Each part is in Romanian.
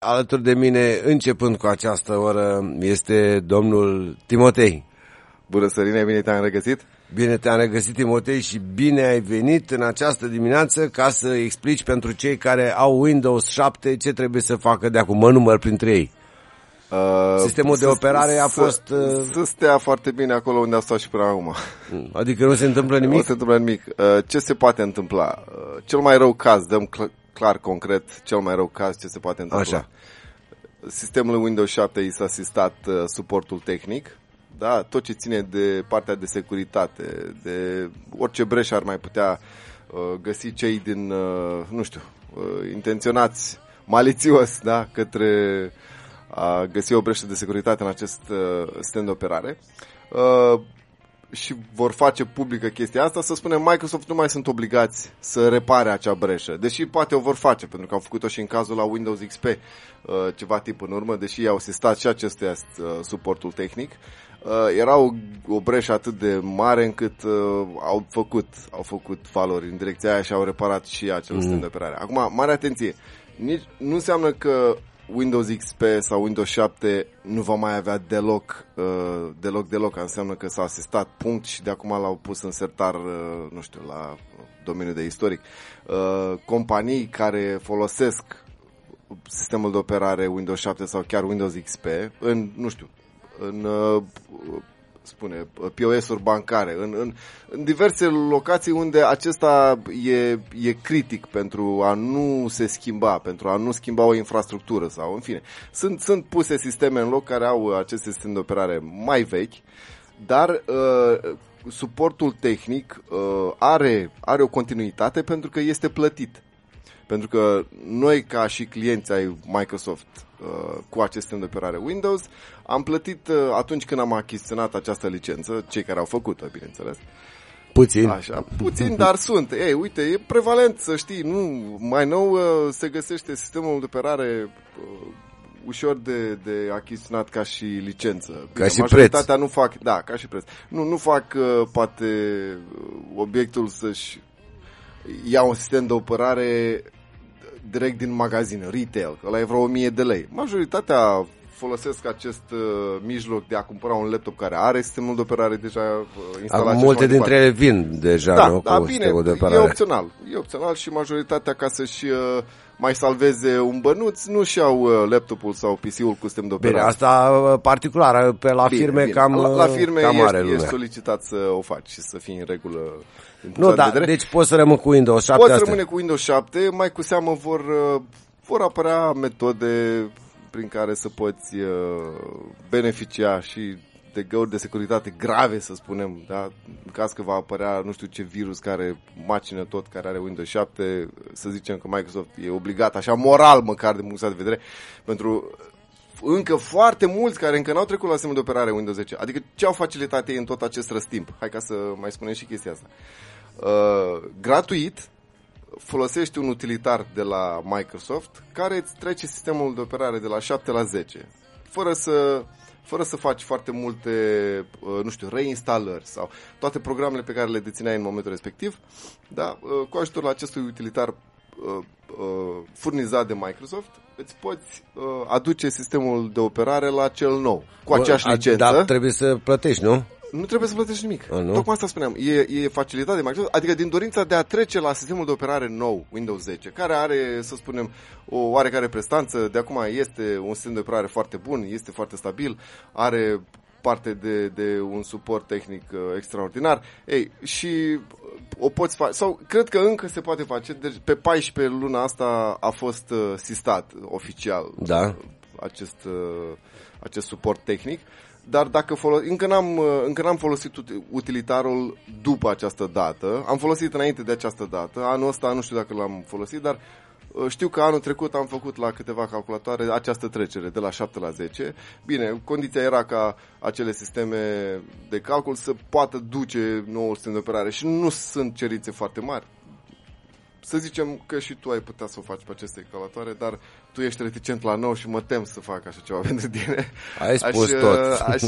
Alături de mine, începând cu această oră, este domnul Timotei. Bună, Sărine, bine te-am regăsit! Bine te-am regăsit, Timotei, și bine ai venit în această dimineață ca să explici pentru cei care au Windows 7 ce trebuie să facă de acum. Mă număr printre ei. Uh, Sistemul de operare a fost... Uh... Să stea foarte bine acolo unde a stat și până acum. Adică nu se întâmplă nimic? Nu se întâmplă nimic. Uh, ce se poate întâmpla? Uh, cel mai rău caz, dăm cl- clar, concret, cel mai rău caz ce se poate întâmpla. Așa. Sistemul Windows 7 i s-a asistat uh, suportul tehnic, da, tot ce ține de partea de securitate, de orice breș ar mai putea uh, găsi cei din, uh, nu știu, uh, intenționați malițios, da, către a găsi o breșă de securitate în acest uh, sistem de operare. Uh, și vor face publică chestia asta, să spunem Microsoft nu mai sunt obligați să repare acea breșă. Deși poate o vor face, pentru că au făcut-o și în cazul la Windows XP uh, ceva timp în urmă, deși au asistat și acestuia uh, suportul tehnic. Uh, era o, o breșă atât de mare încât uh, au făcut au făcut valori în direcția aia și au reparat și acel mm. sistem de operare. Acum, mare atenție, nici, nu înseamnă că Windows XP sau Windows 7 nu va mai avea deloc, uh, deloc, deloc. Înseamnă că s-a asistat punct și de acum l-au pus în sertar, uh, nu știu, la domeniul de istoric. Uh, companii care folosesc sistemul de operare Windows 7 sau chiar Windows XP în, nu știu, în uh, spune, POS-uri bancare, în, în, în diverse locații unde acesta e, e critic pentru a nu se schimba, pentru a nu schimba o infrastructură sau, în fine. Sunt, sunt puse sisteme în loc care au aceste sisteme de operare mai vechi, dar uh, suportul tehnic uh, are, are o continuitate pentru că este plătit. Pentru că noi, ca și clienți ai Microsoft uh, cu acest sistem de operare Windows, am plătit uh, atunci când am achiziționat această licență, cei care au făcut-o, bineînțeles. Puțin. Așa, puțin, dar sunt. Ei, uite, e prevalent să știi, nu, mai nou uh, se găsește sistemul de operare uh, ușor de, de achiziționat ca și licență. Ca Bine, și preț. nu fac, da, ca și preț. Nu, nu fac uh, poate uh, obiectul să-și ia un sistem de operare direct din magazin, retail, că ăla e vreo 1000 de lei. Majoritatea folosesc acest uh, mijloc de a cumpăra un laptop care are sistemul de operare deja uh, instalat. Multe dintre ele vin deja, da, nu? Da, cu bine, de operare. e opțional. E opțional și majoritatea ca să-și uh, mai salveze un bănuț, nu și au uh, laptopul sau PC-ul cu sistem de operare. Bine, asta uh, particular, pe la bine, firme bine. cam La, la firme cam ești, are ești solicitat să o faci și să fii în regulă nu, da, de deci poți să rămâi cu Windows 7 Poți rămâne cu Windows 7, mai cu seamă vor, uh, vor apărea metode prin care să poți uh, beneficia și de găuri de securitate grave, să spunem, da? în caz că va apărea nu știu ce virus care macină tot, care are Windows 7, să zicem că Microsoft e obligat, așa moral măcar de punct de vedere, pentru încă foarte mulți care încă n-au trecut la sistemul de operare Windows 10. Adică ce au facilitate ei în tot acest răstimp? Hai ca să mai spunem și chestia asta. Uh, gratuit, folosești un utilitar de la Microsoft care îți trece sistemul de operare de la 7 la 10, fără să, fără să faci foarte multe, uh, nu știu, reinstalări sau toate programele pe care le dețineai în momentul respectiv, da, uh, cu ajutorul acestui utilitar uh, furnizat de Microsoft, îți poți aduce sistemul de operare la cel nou, cu aceeași licență. Dar trebuie să plătești, nu? Nu trebuie să plătești nimic. A, nu? Tocmai asta spuneam. E, e facilitate de Microsoft, adică din dorința de a trece la sistemul de operare nou, Windows 10, care are, să spunem, o oarecare prestanță. De acum este un sistem de operare foarte bun, este foarte stabil, are parte de, de un suport tehnic uh, extraordinar. Ei, și o poți face, sau cred că încă se poate face, deci pe 14 luna asta a fost uh, sistat oficial da. acest, uh, acest suport tehnic. Uh, dar dacă folos- încă, n-am, uh, încă n-am folosit utilitarul după această dată. Am folosit înainte de această dată. Anul ăsta nu știu dacă l-am folosit, dar uh, știu că anul trecut am făcut la câteva calculatoare această trecere de la 7 la 10. Bine, condiția era ca acele sisteme de calcul să poată duce noul sistem de operare și nu sunt cerințe foarte mari să zicem că și tu ai putea să o faci pe aceste calatoare, dar tu ești reticent la nou și mă tem să fac așa ceva pentru tine. Ai spus aș, tot. Uh, aș,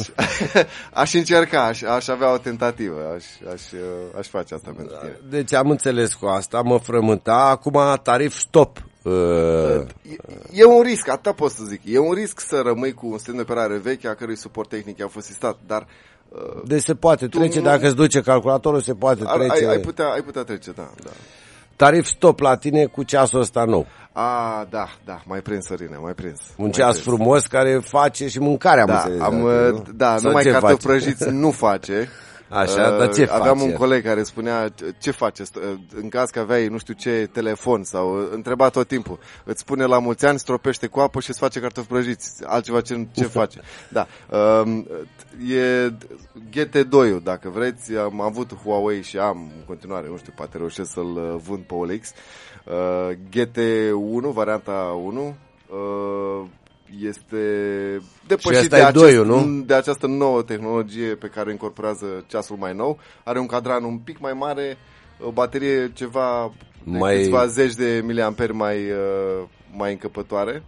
aș încerca, aș, aș avea o tentativă, aș, aș, uh, aș face asta pentru tine. Deci am înțeles cu asta, mă frământa. Acum tarif stop Uh, e, e un risc, atât pot să zic. E un risc să rămâi cu un sistem de operare vechi, a cărui suport tehnic a fost sistat, dar... Uh, deci se poate trece, nu... dacă îți duce calculatorul, se poate ar, trece. Ai, ai, putea, ai putea trece, da, da. Tarif stop la tine cu ceasul ăsta nou. A, da, da, mai prins, Sărine, mai prins. Un mai ceas prins. frumos care face și mâncarea, da, am, am nu? Da, Sau numai cartofi prăjiți nu face. Așa, uh, dar ce Aveam face? un coleg care spunea, ce faceți în caz că aveai nu știu ce telefon sau întreba tot timpul. Îți spune la mulți ani, stropește cu apă și îți face cartofi prăjiți. Altceva ce, ce face. Da. Uh, e GT2-ul, dacă vreți. Am avut Huawei și am în continuare, nu știu, poate reușesc să-l uh, vând pe OLX. Uh, GT1, varianta 1, uh, este depășit de, acest, doiul, nu? de această nouă tehnologie pe care o incorporează ceasul mai nou. Are un cadran un pic mai mare, o baterie ceva mai... câțiva zeci de miliamperi mai, uh, mai încăpătoare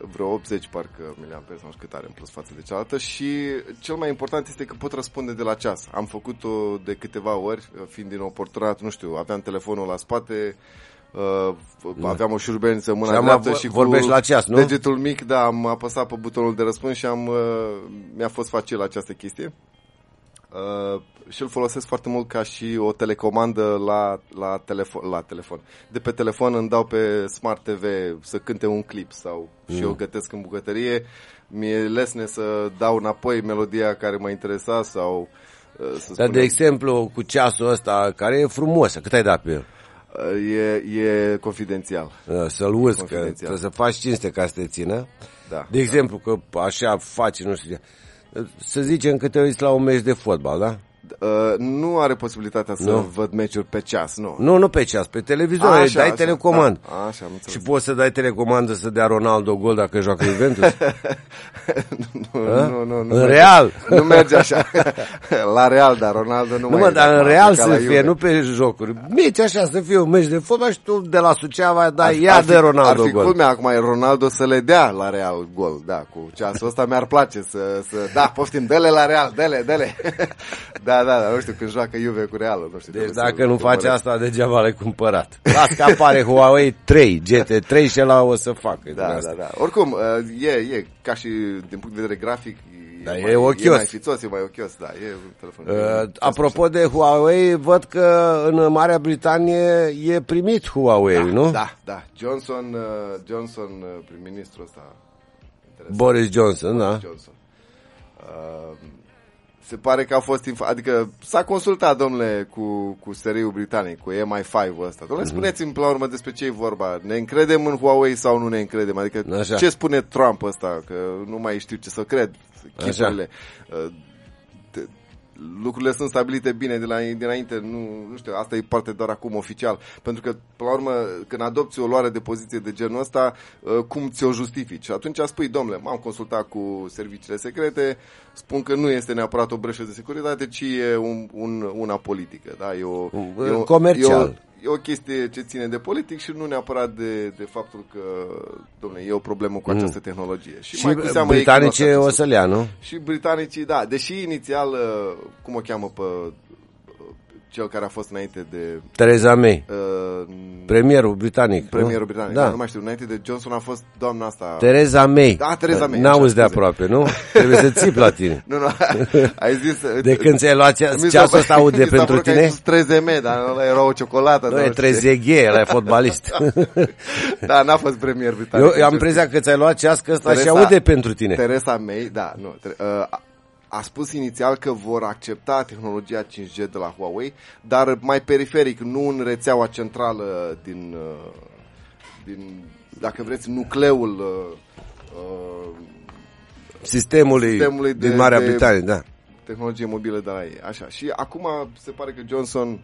vreo 80 parcă miliamperi sau cât are în plus față de cealaltă și cel mai important este că pot răspunde de la ceas. Am făcut-o de câteva ori, fiind din oportunat, nu știu, aveam telefonul la spate, Uh, aveam o șurbeniță în mâna și dreaptă și cu la ceas, nu? degetul mic, da, am apăsat pe butonul de răspuns și am, uh, mi-a fost facil această chestie. Uh, și îl folosesc foarte mult ca și o telecomandă la, la, telefon, la telefon. De pe telefon îmi dau pe Smart TV să cânte un clip sau mm. și eu gătesc în bucătărie. Mi-e lesne să dau înapoi melodia care mă interesa sau... Uh, să Dar spunem... de exemplu cu ceasul ăsta care e frumos, cât ai dat pe el? E, e confidențial. Da, să-l uzi, că trebuie să faci cinste ca să te țină. Da, de exemplu, da. că așa faci, nu știu ce. Să zicem că te uiți la un meci de fotbal, da? Uh, nu are posibilitatea să nu. văd meciuri pe ceas, nu. Nu, nu pe ceas, pe televizor, așa, dai așa, telecomand. Da, așa, am și poți să dai telecomandă să dea Ronaldo gol dacă joacă Juventus? nu, nu, nu, nu. În Real? Nu merge așa. La Real, dar Ronaldo nu, nu mai mă, dar în Real să fie, Juve. nu pe jocuri. Meci așa să fie un meci de fotbal și tu de la Suceava dai ar, ia ar de Ronaldo Ar fi gol. culmea acum e Ronaldo să le dea la Real gol, da, cu ceasul ăsta mi-ar place să, să da, poftim, dele la Real, dele, dele. da, da, da, nu știu, când joacă Juve cu Realul. Nu știu, deci dacă nu faci asta, degeaba l-ai cumpărat. Las că apare Huawei 3, GT3 și la o să facă. Da, da, da. Oricum, uh, e, e, ca și din punct de vedere grafic, da, e, mai, e ochios. E mai fițos, e mai ochios, da. E un telefon. Uh, apropo de Huawei, văd că în Marea Britanie e primit Huawei, da, nu? Da, da. Johnson, uh, Johnson uh, prim-ministru ăsta. Boris Johnson, Boris da. Johnson. Uh, se pare că a fost, inf- adică s-a consultat, domnule, cu, cu seriul britanic, cu MI5 ăsta. Domnule, mm-hmm. spuneți-mi la urmă despre ce e vorba. Ne încredem în Huawei sau nu ne încredem? Adică Așa. ce spune Trump ăsta? Că nu mai știu ce să cred. Chipurile lucrurile sunt stabilite bine de la, dinainte, nu, nu știu, asta e parte doar acum oficial, pentru că, până la urmă, când adopți o luare de poziție de genul ăsta, uh, cum ți-o justifici? Și atunci spui, domnule, m-am consultat cu serviciile secrete, spun că nu este neapărat o breșă de securitate, ci e un, un, una politică, da? E o, e o, comercial. E o, e o chestie ce ține de politic și nu neapărat de, de faptul că, domnule, e o problemă cu mm. această tehnologie. Și, și mai cu seamă britanicii o să le ia, nu? Și britanicii, da. Deși inițial, uh, cum o cheamă pe cel care a fost înainte de... Theresa May. Uh, premierul britanic. Premierul nu? britanic, da. da. Nu mai știu, înainte de Johnson a fost doamna asta... Theresa May. Da, Theresa May. N-auzi de aproape, nu? Trebuie să țip la tine. nu, nu, ai zis... De când ți-ai luat ceasul ăsta aude pentru tine? Mi s-a dar ăla era o ciocolată. Nu, e Trezeghe, ăla e fotbalist. da, n-a fost premier britanic. Eu am impresia că ți-ai luat ceas că ăsta și aude pentru tine. Theresa May, da, nu. Uh, a spus inițial că vor accepta tehnologia 5G de la Huawei, dar mai periferic, nu în rețeaua centrală din, uh, din dacă vreți, nucleul uh, sistemului, sistemului de, din Marea Britanie, da. Tehnologie mobilă de la ei. Așa. Și acum se pare că Johnson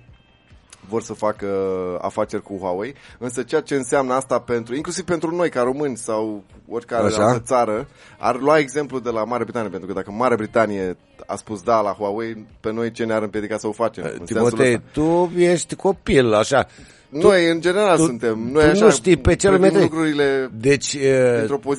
vor să facă afaceri cu Huawei, însă ceea ce înseamnă asta pentru, inclusiv pentru noi ca români sau oricare Așa? altă țară, ar lua exemplu de la Marea Britanie, pentru că dacă Marea Britanie a spus da la Huawei, pe noi ce ne-ar împiedica să o facem. Timotei, tu ești copil, așa. Noi, în general, tu, suntem. Noi tu așa, nu știi pe ce lume lucrurile Deci,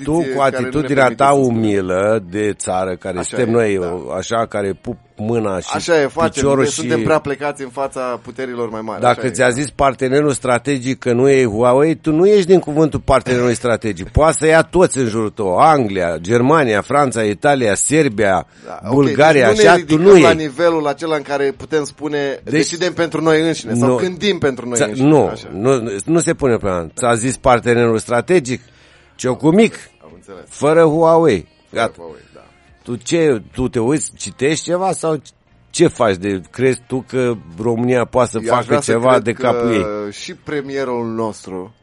tu cu atitudinea ta umilă de țară, care așa suntem e, noi, da. așa, care pup mâna și Așa e, facem, piciorul și... suntem prea plecați în fața puterilor mai mari. Dacă ți-a zis partenerul strategic că nu e Huawei, tu nu ești din cuvântul partenerului strategic. Poate să ia toți în jurul tău. Anglia, Germania, Franța, Italia, Serbia, da, Bulgaria, okay, deci așa, tu nu la nivelul acela în care putem spune deci, decidem pentru noi înșine nu, sau gândim pentru noi înșine. Nu, așa. nu, nu se pune pe Ți-a zis partenerul strategic? Ciocumic, fără Huawei. Gata. Fără Huawei. Tu ce, tu te uiți, citești ceva sau ce faci? De, crezi tu că România poate să Eu facă ceva să de capul ei? Și premierul nostru,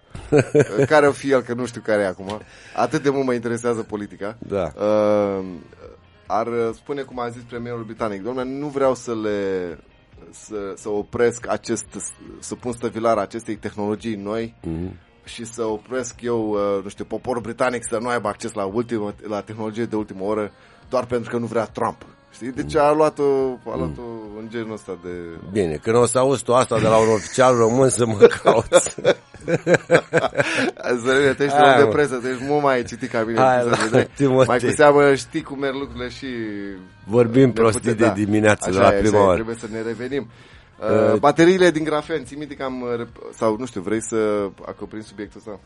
care o fi el, că nu știu care e acum, atât de mult mă interesează politica, da. uh, ar spune, cum a zis premierul britanic, domnule, nu vreau să le să, să opresc acest, să pun stăvilar acestei tehnologii noi mm-hmm. și să opresc eu, uh, nu știu, poporul britanic să nu aibă acces la, ultimă, la tehnologie de ultimă oră doar pentru că nu vrea Trump. Știi? Deci a luat-o, a luat-o mm. în genul ăsta de... Bine, când o să auzi tu asta de la un oficial român să mă cauți. Zărine, tu ești om de presă, tu ești mult mai citit ca mine. Hai, la, mai cu seamă știi cum merg lucrurile și... Vorbim prostii de da. dimineață așa la prima oară. Trebuie să ne revenim. Uh, bateriile din grafen, ții minte că am... Sau nu știu, vrei să acoperim subiectul ăsta?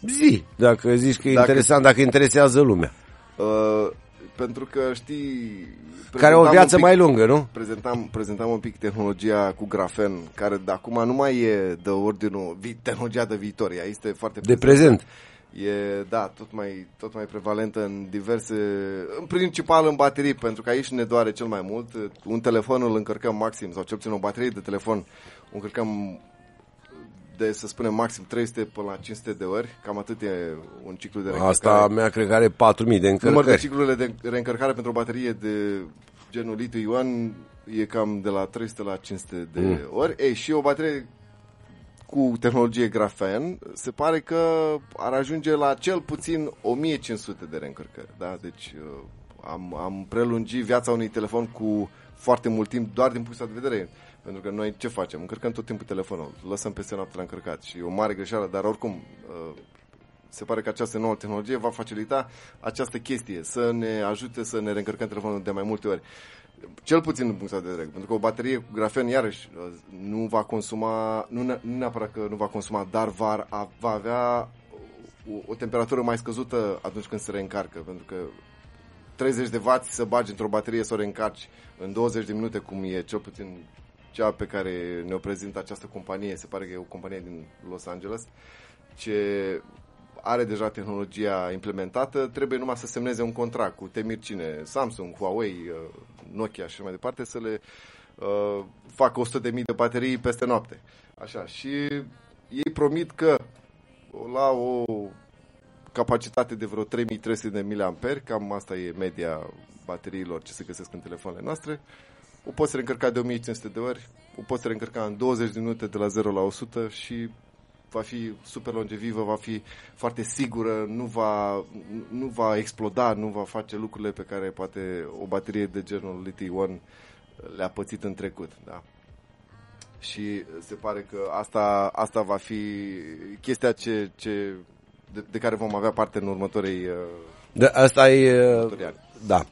Zi, dacă zici că e dacă... interesant, dacă interesează lumea. Uh, pentru că știi... Care o viață pic, mai lungă, nu? Prezentam, prezentam un pic tehnologia cu grafen, care de acum nu mai e de ordinul, vi, tehnologia de viitor, ea este foarte De prezent. E, da, tot mai, tot mai prevalentă în diverse, în principal în baterii, pentru că aici ne doare cel mai mult. Un telefon îl încărcăm maxim, sau cel puțin o baterie de telefon, o încărcăm de, să spunem, maxim 300 până la 500 de ori. Cam atât e un ciclu de reîncărcare. Asta mea cred că are 4000 de încărcări. Numărul de ciclurile de reîncărcare pentru o baterie de genul litiu-ion e cam de la 300 la 500 de mm. ori. Ei, și o baterie cu tehnologie grafen, se pare că ar ajunge la cel puțin 1500 de reîncărcări. Da? Deci uh, am, am prelungit viața unui telefon cu foarte mult timp doar din punctul de vedere pentru că noi ce facem? Încărcăm tot timpul telefonul, lăsăm peste noapte la încărcat și e o mare greșeală, dar oricum uh, se pare că această nouă tehnologie va facilita această chestie, să ne ajute să ne reîncărcăm telefonul de mai multe ori. Cel puțin în punctul de vedere, pentru că o baterie cu grafen, iarăși, uh, nu va consuma, nu, nu neapărat că nu va consuma, dar va, va avea o, o temperatură mai scăzută atunci când se reîncarcă, pentru că 30 de W să bagi într-o baterie să o reîncarci în 20 de minute, cum e cel puțin cea pe care ne-o prezintă această companie, se pare că e o companie din Los Angeles, ce are deja tehnologia implementată, trebuie numai să semneze un contract cu temir cine, Samsung, Huawei, uh, Nokia și mai departe, să le uh, facă 100.000 de baterii peste noapte. Așa, și ei promit că la o capacitate de vreo 3300 de mAh, cam asta e media bateriilor ce se găsesc în telefoanele noastre, o poți reîncărca de 1500 de ori, o poți reîncărca în 20 de minute de la 0 la 100 și va fi super longevivă, va fi foarte sigură, nu va, nu va exploda, nu va face lucrurile pe care poate o baterie de genul Lithium le-a pățit în trecut. Da? Și se pare că asta, asta va fi chestia ce, ce, de, de care vom avea parte în următorii uh, da, asta e... Da.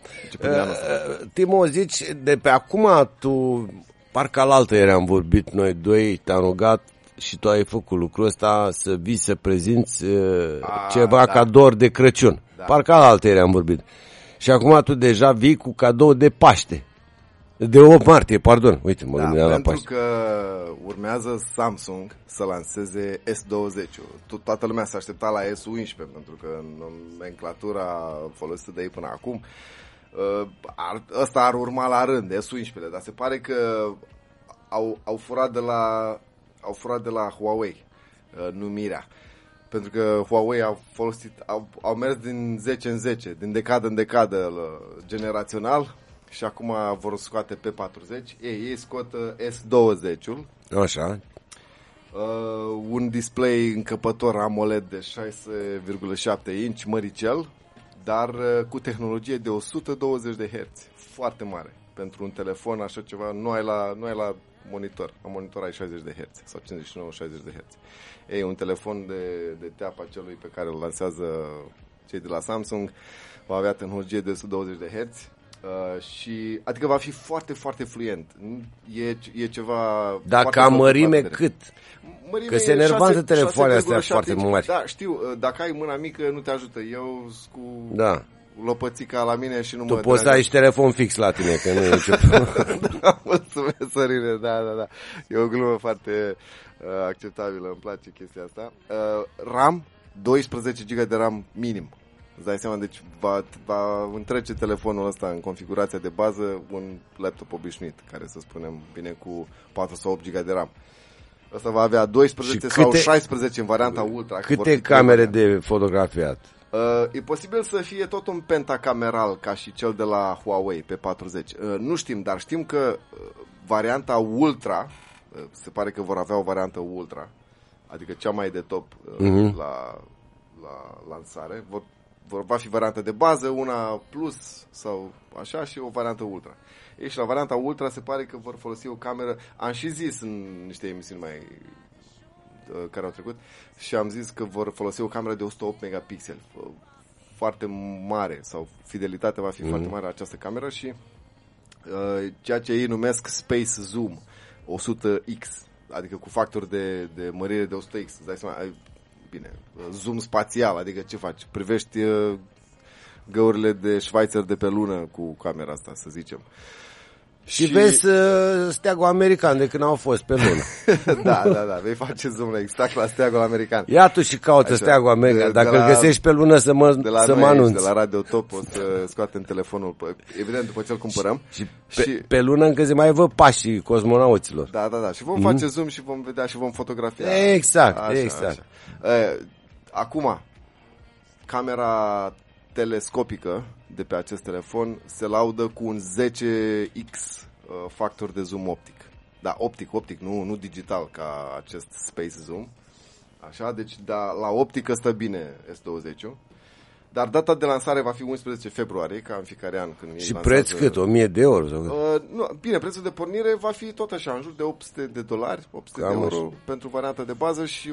Timo, zici, de pe acum tu, parcă alaltă ieri am vorbit noi doi, te-am rugat și tu ai făcut lucrul ăsta să vii să prezinți A, ceva da. cadou de Crăciun. Da. Parcă alaltă ieri am vorbit. Și acum tu deja vii cu cadou de Paște. De 8 martie, pardon. Uite, mă da, la Paște. pentru că urmează Samsung să lanseze S20. Toată lumea s-a așteptat la S11 pentru că în nomenclatura folosită de ei până acum uh, ar, ăsta ar urma la rând, S11, dar se pare că au, au furat de la au furat de la Huawei uh, numirea. Pentru că Huawei au folosit, au, au mers din 10 în 10, din decadă în decadă uh, generațional și acum vor scoate pe 40. Ei, ei scot S20-ul. Așa. Uh, un display încăpător AMOLED de 6,7 inch măricel, dar uh, cu tehnologie de 120 de Hz, foarte mare. Pentru un telefon așa ceva, nu ai la, nu ai la monitor. La monitor ai 60 de Hz sau 59-60 de Hz. Ei, un telefon de, de teapa celui pe care îl lansează cei de la Samsung va avea tehnologie de 120 de Hz Uh, și adică va fi foarte, foarte fluent. E, e ceva... Dar ca mărime cât? Mărime că se enervantă telefoanele astea foarte mari. Da, știu, uh, dacă ai mâna mică nu te ajută. Eu cu da. lopățica la mine și nu tu mă... Tu poți să ai și telefon fix la tine, că nu e nicio da, mulțumesc, Sărine, da, da, da. E o glumă foarte uh, acceptabilă, îmi place chestia asta. Uh, RAM, 12 GB de RAM minim. Îți dai seama, deci va, va întrece telefonul ăsta în configurația de bază un laptop obișnuit, care să spunem bine cu 4 sau 8 GB de RAM. Ăsta va avea 12 câte, sau 16 în varianta Ultra. Câte camere de fotografiat? Uh, e posibil să fie tot un pentacameral ca și cel de la Huawei pe 40. Uh, nu știm, dar știm că uh, varianta Ultra, uh, se pare că vor avea o variantă Ultra, adică cea mai de top uh, uh-huh. la, la lansare, vor va fi varianta de bază, una plus sau așa și o variantă ultra. Ei, și la varianta ultra se pare că vor folosi o cameră, am și zis în niște emisiuni mai uh, care au trecut și am zis că vor folosi o cameră de 108 megapixeli foarte mare sau fidelitatea va fi mm-hmm. foarte mare la această cameră și uh, ceea ce ei numesc Space Zoom 100x adică cu factor de, de mărire de 100x. Îți dai seama, bine, zoom spațial, adică ce faci? Privești uh, găurile de Schweizer de pe lună cu camera asta, să zicem. Și, și vezi uh, steagul american de când au fost pe lună. da, da, da, vei face zoom la exact la steagul american. Ia tu și caută Așa, steagul american, dacă de la, îl găsești pe lună să mă, de la să mă anunți. de la Radio Top o să scoatem telefonul, evident după ce îl cumpărăm. Și, și, pe, și pe lună încă se mai văd pașii cosmonauților. Da, da, da, și vom mm-hmm. face zoom și vom vedea și vom fotografia. Exact, așa, exact. Așa. Acum, camera telescopică de pe acest telefon se laudă cu un 10x uh, factor de zoom optic. Da, optic, optic, nu, nu digital ca acest Space Zoom. Așa, deci da, la optică stă bine S20-ul. Dar data de lansare va fi 11 februarie, ca în fiecare an. Când și preț cât? 1000 de euro? Sau? Uh, nu, bine, prețul de pornire va fi tot așa, în jur de 800 de dolari, 800 Cam de euro așa. pentru varianta de bază și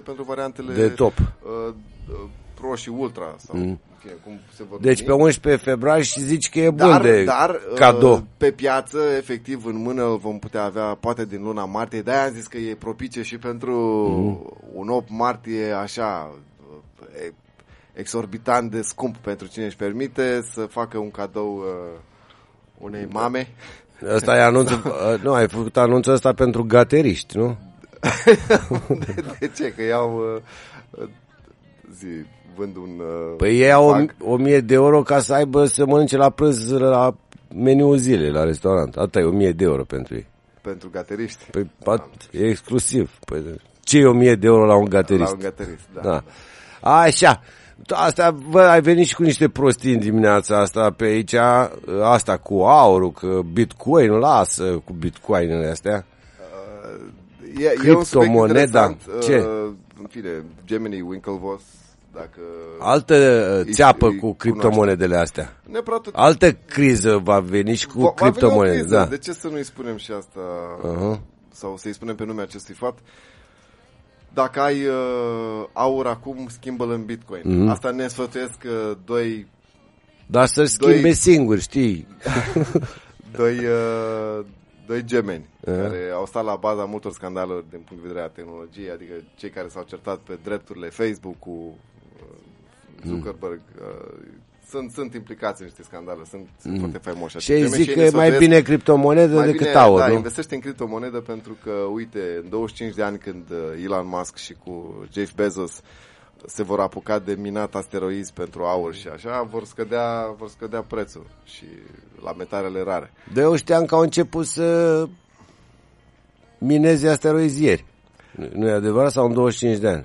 1000-1200 pentru variantele de top. Uh, uh, Pro și Ultra sau mm. fie, cum se vor Deci pe 11 februarie și zici că e bun dar, de dar, uh, cadou. Uh, pe piață, efectiv, în mână vom putea avea poate din luna martie. De-aia am zis că e propice și pentru mm. un 8 martie așa uh, exorbitant de scump pentru cine își permite să facă un cadou uh, unei mame. Asta e anunțul, uh, nu, ai făcut anunțul ăsta pentru gateriști, nu? de, de ce? Că iau uh, zi, vând un uh, Păi ei au o, o mie de euro ca să aibă să mănânce la prânz la meniu zile la restaurant. Asta e o mie de euro pentru ei. Pentru gateriști? Păi pat, e exclusiv. Păi, ce e o mie de euro la un gaterist? La un gaterist, da. da. Așa. Asta, bă, ai venit și cu niște prostii în dimineața asta pe aici, asta cu aurul, că Bitcoin lasă cu Bitcoinele astea. Uh, e, Criptomoneda. Ce? Uh, în fine, Gemini Winklevoss dacă Altă uh, țeapă cu criptomonedele astea. Neapărat... Altă criză va veni și cu va, criptomonede. Va da. De ce să nu-i spunem și asta? Uh-huh. Sau să-i spunem pe nume acestui fapt? Dacă ai uh, aur acum, schimbă-l în Bitcoin. Mm-hmm. Asta ne sfătuiesc uh, doi... Dar să schimbe doi... singur, știi? doi, uh, doi gemeni uh-huh. care au stat la baza multor scandaluri din punct de vedere a tehnologiei, adică cei care s-au certat pe drepturile Facebook cu uh, Zuckerberg. Mm. Uh, sunt, sunt implicați în niște scandale, sunt, sunt mm. foarte faimoși. Și ei zic că e mai bine criptomonedă mai decât bine, aur, da, nu? investește în criptomonedă pentru că, uite, în 25 de ani când uh, Elon Musk și cu Jeff Bezos se vor apuca de minat asteroizi pentru aur și așa, vor scădea, vor scădea prețul și la metalele rare. De eu știam că au început să mineze asteroizi ieri. Nu e adevărat? Sau în 25 de ani?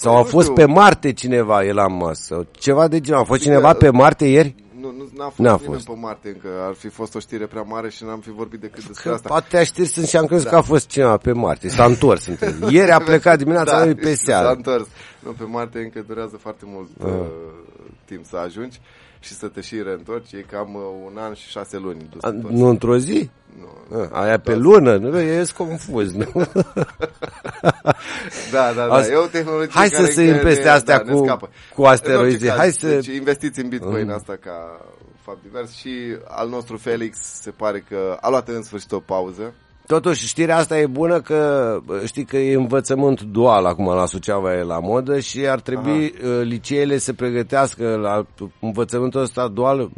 Uh, sau a fost pe Marte cineva, el am Musk, sau ceva de genul. A fost cineva pe Marte ieri? Nu, nu n-a fost n-a fost. pe Marte încă. Ar fi fost o știre prea mare și n-am fi vorbit decât despre că asta. Poate știri sunt și am crezut da. că a fost cineva pe Marte. S-a întors. Ieri a plecat dimineața da, pe seară. S-a întors. Nu, pe Marte încă durează foarte mult uh. Uh, timp să ajungi și să te și reîntorci. E cam uh, un an și șase luni. Dus A, nu într-o zi? Nu. A, aia pe lună? Nu, e confuz, nu? da, da, da. Asta... E o tehnologie Hai să sărim peste astea da, cu, cu asteroizi. Hai să... Deci investiți în Bitcoin mm. asta ca fapt divers și al nostru Felix se pare că a luat în sfârșit o pauză Totuși, știrea asta e bună că știi că e învățământ dual acum la Suceava e la modă și ar trebui Aha. Uh, liceele să pregătească la învățământul ăsta dual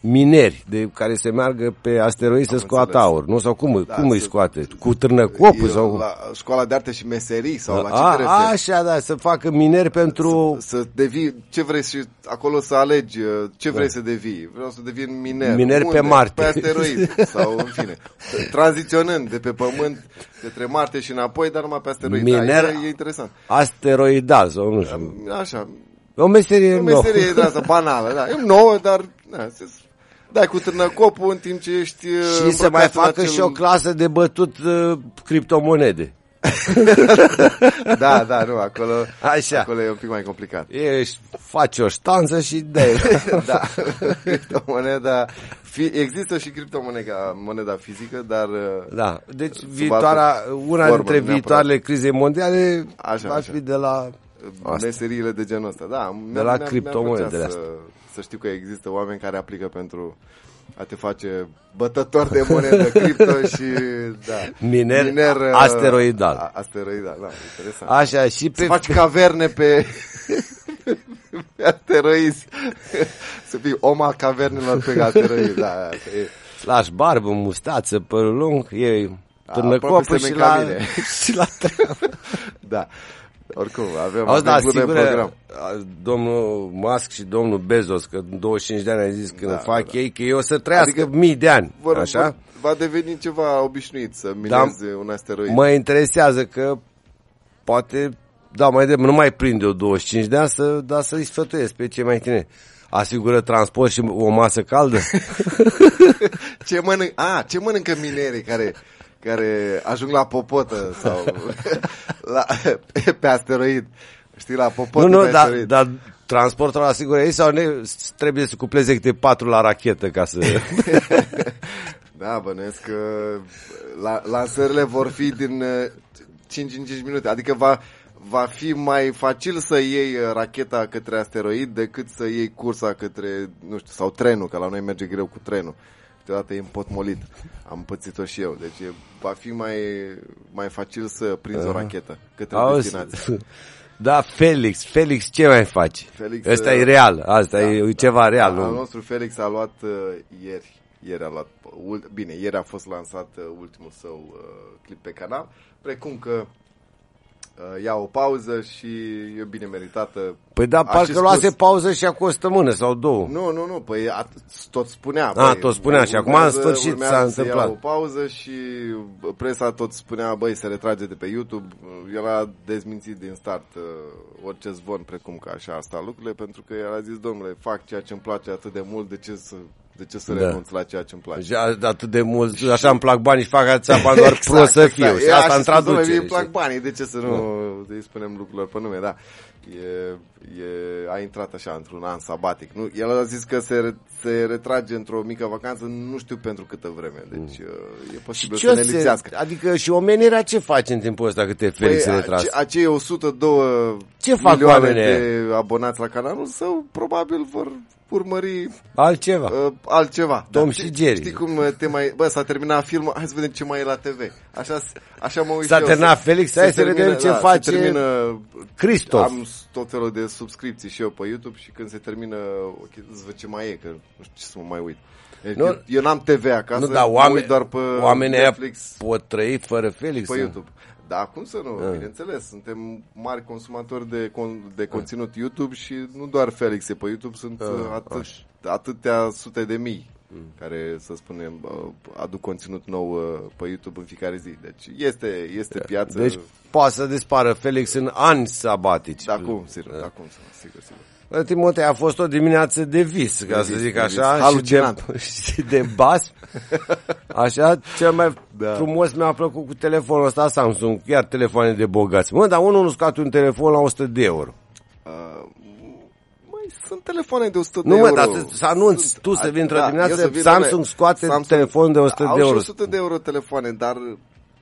mineri de care se meargă pe asteroid să scoată aur, nu? Sau cum, da, cum îi scoate? Cu târnăcopul? Sau... La școala de arte și meserii sau la ce a, a, Așa, da, să facă mineri pentru... Să, să devii, ce vrei și acolo să alegi, uh, ce vrei da. să devii. Vreau să devin miner. Miner Unde? pe Marte. Pe asteroid sau în fine. Tranziționând de pe Pământ către Marte și înapoi, dar numai pe asteroid. Miner da, e, e interesant. asteroidal sau nu știu. Așa. O meserie nouă. O meserie nouă. de asta, banală, da. E nouă, dar na, se dai cu târnăcopul în timp ce ești Și se mai facă acel... și o clasă de bătut uh, criptomonede. da, da, nu, acolo, Așa. acolo e un pic mai complicat. Ești, faci o ștanță și de Da, criptomoneda, fi, există și criptomoneda moneda fizică, dar... Uh, da, deci viitoarea, una formă, dintre viitoarele crize mondiale așa, va fi de la... Meseriile de genul ăsta, da. De la criptomonedele astea să știu că există oameni care aplică pentru a te face bătător de monedă cripto și da, miner, miner uh, asteroidal. A, asteroidal, da, interesant. Așa, și pe... Să faci caverne pe, pe asteroizi. Să fii om al cavernelor pe asteroizi, da, da, e. Lași barbă, mustață, părul lung, e târnăcopă și la, și la treabă. da. Oricum, avem, Auzi, avem da, sigur, program. domnul Musk și domnul Bezos, că 25 de ani ai zis că da, fac da, ei, că eu o să trăiască adică mii de ani, vor, așa? Va deveni ceva obișnuit să mineze da, un asteroid. Mă interesează că poate, da, mai de, nu mai prinde o 25 de ani, să, dar să-i sfătuiesc pe cei mai tineri asigură transport și o masă caldă? ce, mănânc, a, ce mănâncă minerii care care ajung la popotă sau la, pe asteroid. Știi, la popotă Nu, nu, dar, dar transportul la sigur ei sau ne, trebuie să cupleze câte patru la rachetă ca să... da, bănuiesc că la, lansările vor fi din 5 uh, în 5 minute. Adică va, va fi mai facil să iei uh, racheta către asteroid decât să iei cursa către, nu știu, sau trenul, că la noi merge greu cu trenul câteodată e împotmolit. Am pățit-o și eu. Deci e, va fi mai, mai facil să prinzi uh-huh. o rachetă către Auzi, destinație. Da, Felix, Felix, ce mai faci? Felix, Asta uh, e real, asta da, e ceva real. Da, al nostru Felix a luat uh, ieri, ieri a luat, uh, bine, ieri a fost lansat uh, ultimul său uh, clip pe canal, precum că uh, ia o pauză și e bine meritată. Păi da, parcă luase pauză și acum o săptămână sau două. Nu, nu, nu, păi a, tot spunea. A, băi, tot spunea și acum în sfârșit s-a întâmplat. o pauză și presa tot spunea, băi, se retrage de pe YouTube. El a dezmințit din start uh, orice zvon precum că așa asta lucrurile, pentru că el a zis, domnule, fac ceea ce îmi place atât de mult, de ce să de ce să da. renunț la ceea ce îmi place? Ja, atât de mult, și... așa îmi plac banii și fac atâția bani doar exact, pro să fiu. Exact. Și asta în traducere. Îmi plac banii, de ce să nu da. îi spunem lucrurilor pe nume, da. E, e, a intrat așa într-un an sabatic. Nu? El a zis că se, se retrage într-o mică vacanță, nu știu pentru câtă vreme. Deci mm. e posibil și să ne lipsească. Adică și omenirea ce face în timpul ăsta câte Felix păi, se retrage? Acei 102 ce fac milioane de abonați la canalul său probabil vor urmări altceva. Uh, altceva. Tom da. și Jerry. Știi cum uh, te mai... Bă, s-a terminat filmul, hai să vedem ce mai e la TV. Așa, așa mă uit S-a terminat Felix, hai să vedem ce da, face termină, Christoph. Am tot felul de subscripții și eu pe YouTube și când se termină, ok, îți văd ce mai e, că nu știu ce să mă mai uit. Nu, eu n-am TV acasă, nu, da, oameni, doar pe oamenii Netflix. pot trăi fără Felix. Pe YouTube. Da, cum să nu? Uh. Bineînțeles, suntem mari consumatori de, con- de conținut YouTube și nu doar Felix e pe YouTube, sunt uh, atât, atâtea sute de mii mm. care, să spunem, aduc conținut nou pe YouTube în fiecare zi. Deci este, este piață. Deci poate să dispară Felix în ani sabatici. Da, cum, sigur, da. cum, sigur, sigur. Timotei a fost o dimineață de vis, ca de să vis, zic așa, și de, și de bas. Așa, cel mai da. frumos mi-a plăcut cu telefonul ăsta Samsung, chiar telefoane de bogați. Mă, dar unul nu scoate un telefon la 100 de euro. Uh, mai sunt telefoane de 100 nu, de mă, euro. dar să anunți sunt, tu să vii într-o da, dimineață, eu să vin, Samsung doamne, scoate Samsung telefon de 100 au de euro. și 100 de euro telefoane, dar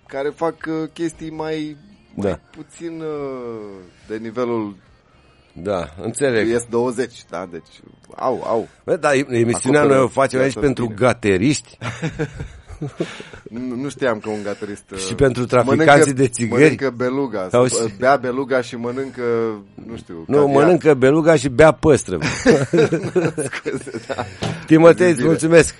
care fac uh, chestii mai, mai Da. puțin uh, de nivelul Da, înțeleg. S20, da, deci au, au. Bă, dar emisiunea Acoperă noi o facem aici viața pentru bine. gateriști Nu, nu știam că un gaterist uh, Și pentru traficanții mănâncă, de țigări? Mănâncă beluga, Sau sau, și- bea beluga și mănâncă, nu știu, Nu, caviar. mănâncă beluga și bea păstră. Scuze, da. Timotei, Zi îți bine. mulțumesc.